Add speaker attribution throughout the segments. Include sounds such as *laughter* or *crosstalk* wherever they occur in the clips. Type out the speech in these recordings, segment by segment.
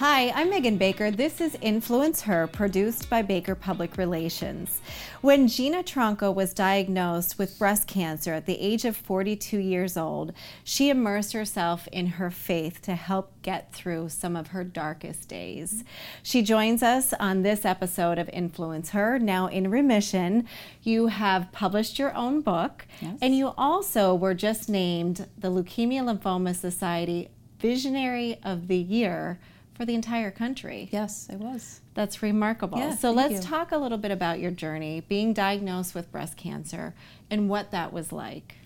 Speaker 1: Hi, I'm Megan Baker. This is Influence Her, produced by Baker Public Relations. When Gina Tronco was diagnosed with breast cancer at the age of 42 years old, she immersed herself in her faith to help get through some of her darkest days. She joins us on this episode of Influence Her, now in remission. You have published your own book,
Speaker 2: Yes.
Speaker 1: and you also were just named the Leukemia Lymphoma Society Visionary of the Year for the entire country.
Speaker 2: Yes, I was.
Speaker 1: That's remarkable.
Speaker 2: Yeah,
Speaker 1: so let's
Speaker 2: you.
Speaker 1: talk a little bit about your journey, being diagnosed with breast cancer, and what that was like.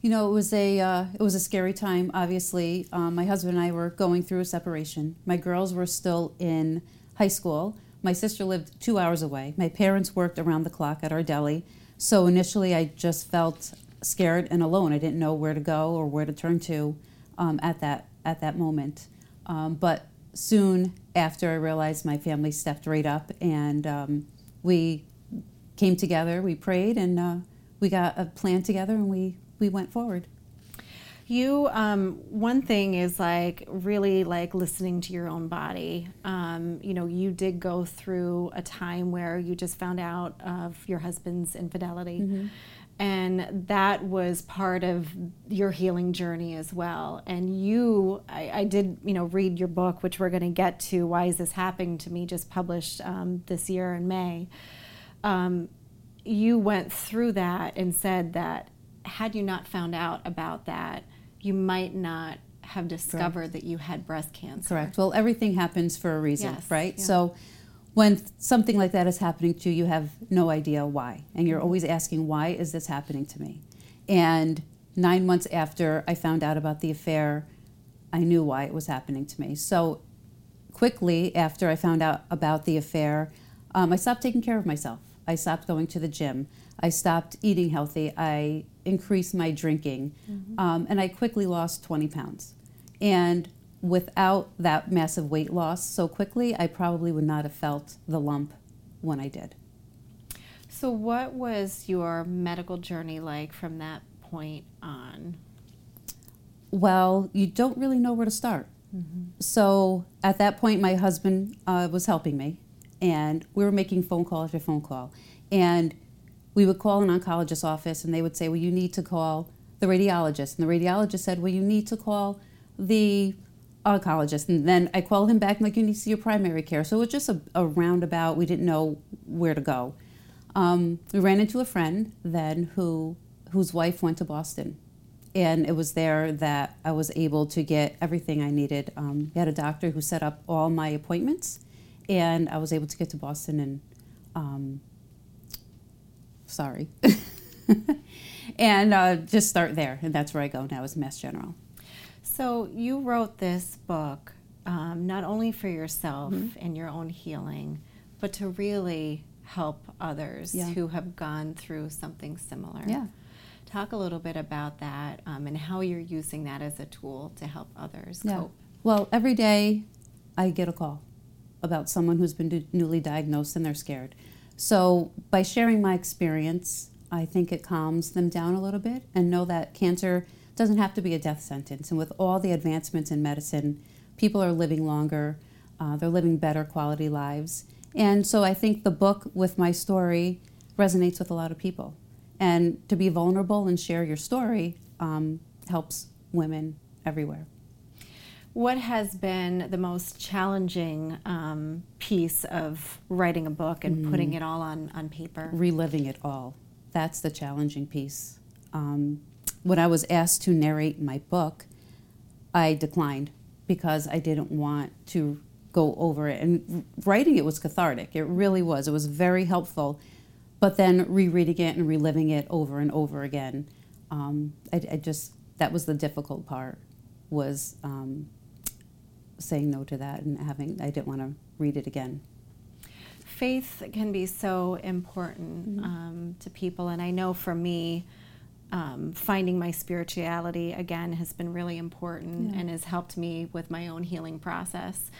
Speaker 2: You know, it was a uh, it was a scary time. Obviously, um, my husband and I were going through a separation. My girls were still in high school. My sister lived two hours away. My parents worked around the clock at our deli. So initially, I just felt scared and alone. I didn't know where to go or where to turn to um, at that at that moment. Um, but soon after, I realized my family stepped right up and um, we came together. We prayed and uh, we got a plan together and we we went forward.
Speaker 1: You, um, one thing is like really like listening to your own body. Um, you know, you did go through a time where you just found out of your husband's infidelity. And that was part of your healing journey as well. And you, I, I did, you know, read your book, which we're going to get to. Why is this happening to me? Just published um, this year in May. Um, you went through that and said that had you not found out about that, you might not have discovered that you had breast cancer.
Speaker 2: Correct. Well, everything happens for a reason,
Speaker 1: Yes,
Speaker 2: right?
Speaker 1: yeah.
Speaker 2: So when something like that is happening to you, you have no idea why. And you're always asking, why is this happening to me? And nine months after I found out about the affair, I knew why it was happening to me. So quickly after I found out about the affair, um, I stopped taking care of myself. I stopped going to the gym. I stopped eating healthy. I increased my drinking. Um, and I quickly lost 20 pounds. And without that massive weight loss so quickly, I probably would not have felt the lump when I did.
Speaker 1: So, what was your medical journey like from that point on?
Speaker 2: Well, you don't really know where to start. So at that point, my husband uh, was helping me, and we were making phone call after phone call. And we would call an oncologist's office, and they would say, Well, you need to call the radiologist. And the radiologist said, Well, you need to call the oncologist. And then I called him back, and like, You need to see your primary care. So it was just a, a roundabout. We didn't know where to go. Um, we ran into a friend then who whose wife went to Boston and it was there that I was able to get everything I needed. Um, we had a doctor who set up all my appointments, and I was able to get to Boston and, um, sorry, *laughs* and uh, just start there. And that's where I go now as Mass General.
Speaker 1: So, you wrote this book um, not only for yourself
Speaker 2: Mm-hmm.
Speaker 1: and your own healing, but to really help others
Speaker 2: Yeah.
Speaker 1: who have gone through something similar.
Speaker 2: Yeah.
Speaker 1: Talk a little bit about that um, and how you're using that as a tool to help others
Speaker 2: Yeah.
Speaker 1: cope.
Speaker 2: Well, every day I get a call about someone who's been newly diagnosed and they're scared. So by sharing my experience, I think it calms them down a little bit and know that cancer doesn't have to be a death sentence. And with all the advancements in medicine, people are living longer, uh, they're living better quality lives. And so I think the book with my story resonates with a lot of people. And to be vulnerable and share your story um, helps women everywhere.
Speaker 1: What has been the most challenging um, piece of writing a book and putting
Speaker 2: Mm.
Speaker 1: it all on, on paper?
Speaker 2: reliving it all. That's the challenging piece. Um, when I was asked to narrate my book, I declined because I didn't want to go over it. And writing it was cathartic. It really was. It was very helpful. But then rereading it and reliving it over and over again, um, I, I just that was the difficult part. Was um, saying no to that and having I didn't want to read it again.
Speaker 1: Faith can be so important um, to people, and I know for me, um, finding my spirituality again has been really important
Speaker 2: Yeah.
Speaker 1: and has helped me with my own healing process.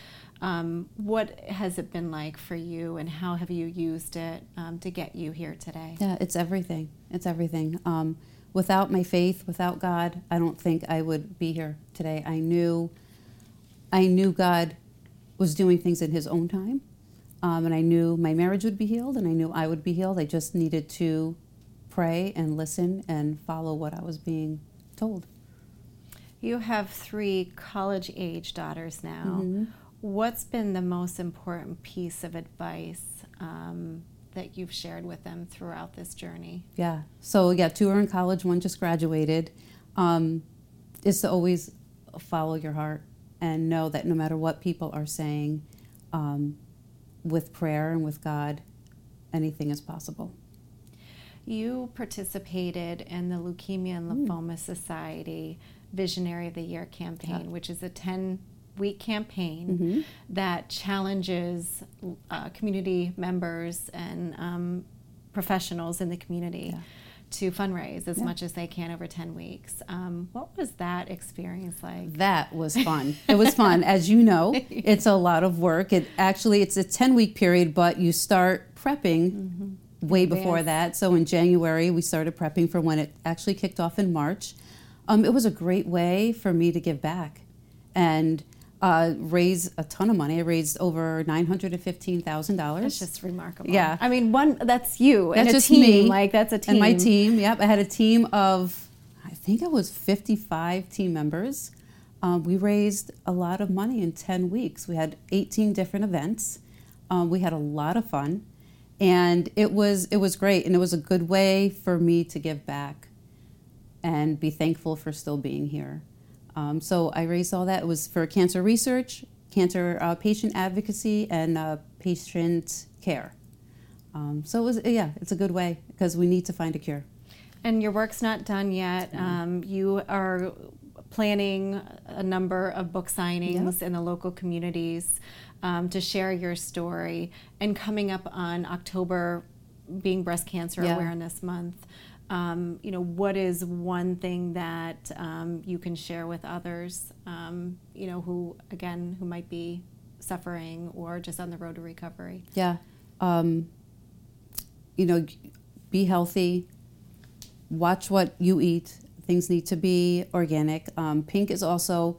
Speaker 1: Um, what has it been like for you, and how have you used it um, to get you here today?
Speaker 2: Yeah, it's everything. It's everything. Um, without my faith, without God, I don't think I would be here today. I knew, I knew God was doing things in His own time. Um, and I knew my marriage would be healed, and I knew I would be healed. I just needed to pray and listen and follow what I was being told.
Speaker 1: You have three college age daughters now.
Speaker 2: Mhm.
Speaker 1: What's been the most important piece of advice um, that you've shared with them throughout this journey?
Speaker 2: Yeah. So yeah, two are in college, one just graduated. Um, is to always follow your heart and know that no matter what people are saying, um, with prayer and with God, anything is possible.
Speaker 1: You participated in the Leukemia and
Speaker 2: Mm.
Speaker 1: Lymphoma Society Visionary of the Year campaign,
Speaker 2: Yeah.
Speaker 1: which is a 10 week campaign
Speaker 2: Mhm.
Speaker 1: that challenges uh, community members and um, professionals in the community
Speaker 2: Yeah.
Speaker 1: to fundraise as
Speaker 2: Yeah.
Speaker 1: much as they can over 10 weeks. Um, what was that experience like?
Speaker 2: That was fun. *laughs* it was fun. As you know, *laughs* it's a lot of work. It actually it's a 10 week period, but you start prepping way before
Speaker 1: Advance.
Speaker 2: that. So in January, we started prepping for when it actually kicked off in March. Um, it was a great way for me to give back and uh, raise a ton of money. I raised over nine hundred and fifteen thousand dollars.
Speaker 1: That's just remarkable.
Speaker 2: Yeah.
Speaker 1: I mean, one that's you and
Speaker 2: That's
Speaker 1: a
Speaker 2: just
Speaker 1: team.
Speaker 2: me
Speaker 1: Like that's a team.
Speaker 2: And my team, yep, I had a team of, I think it was 55 team members. Um, we raised a lot of money in 10 weeks. We had 18 different events. Um, we had a lot of fun, and it was it was great, and it was a good way for me to give back, and be thankful for still being here. Um, so I raised all that. It was for cancer research, cancer uh, patient advocacy, and uh, patient care. Um, so it was, yeah, it's a good way because we need to find a cure.
Speaker 1: And your work's not done yet. Um, you are planning a number of book signings in the local communities um, to share your story. And coming up on October, being Breast Cancer
Speaker 2: Yeah.
Speaker 1: Awareness Month, um, you know, what is one thing that um, you can share with others, um, you know, who, again, who might be suffering or just on the road to recovery?
Speaker 2: Yeah. Um, you know, be healthy. Watch what you eat. Things need to be organic. Um, pink is also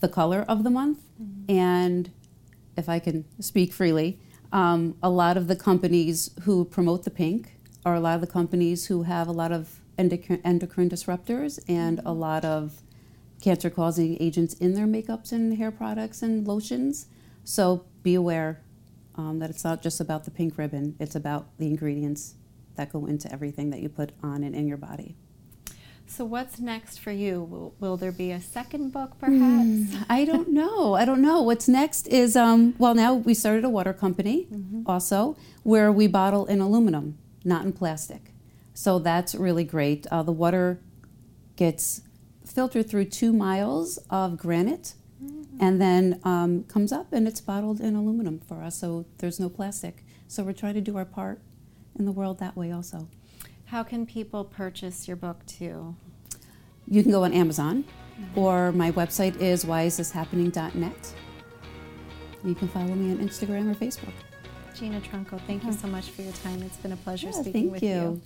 Speaker 2: the color of the month. And if I can speak freely, um, a lot of the companies who promote the pink are a lot of the companies who have a lot of endocrine, endocrine disruptors and a lot of cancer causing agents in their makeups and hair products and lotions. So be aware um, that it's not just about the pink ribbon, it's about the ingredients that go into everything that you put on and in your body.
Speaker 1: So, what's next for you? Will, will there be a second book, perhaps?
Speaker 2: I don't know. I don't know. What's next is, um, well, now we started a water company also where we bottle in aluminum, not in plastic. So that's really great. Uh, the water gets filtered through two miles of granite and then um, comes up and it's bottled in aluminum for us. So there's no plastic. So we're trying to do our part in the world that way also.
Speaker 1: How can people purchase your book too?
Speaker 2: You can go on Amazon or my website is whyisthishappening.net. You can follow me on Instagram or Facebook.
Speaker 1: Gina Tronco, thank you so much for your time. It's been a pleasure
Speaker 2: Yeah,
Speaker 1: speaking with
Speaker 2: you.
Speaker 1: you.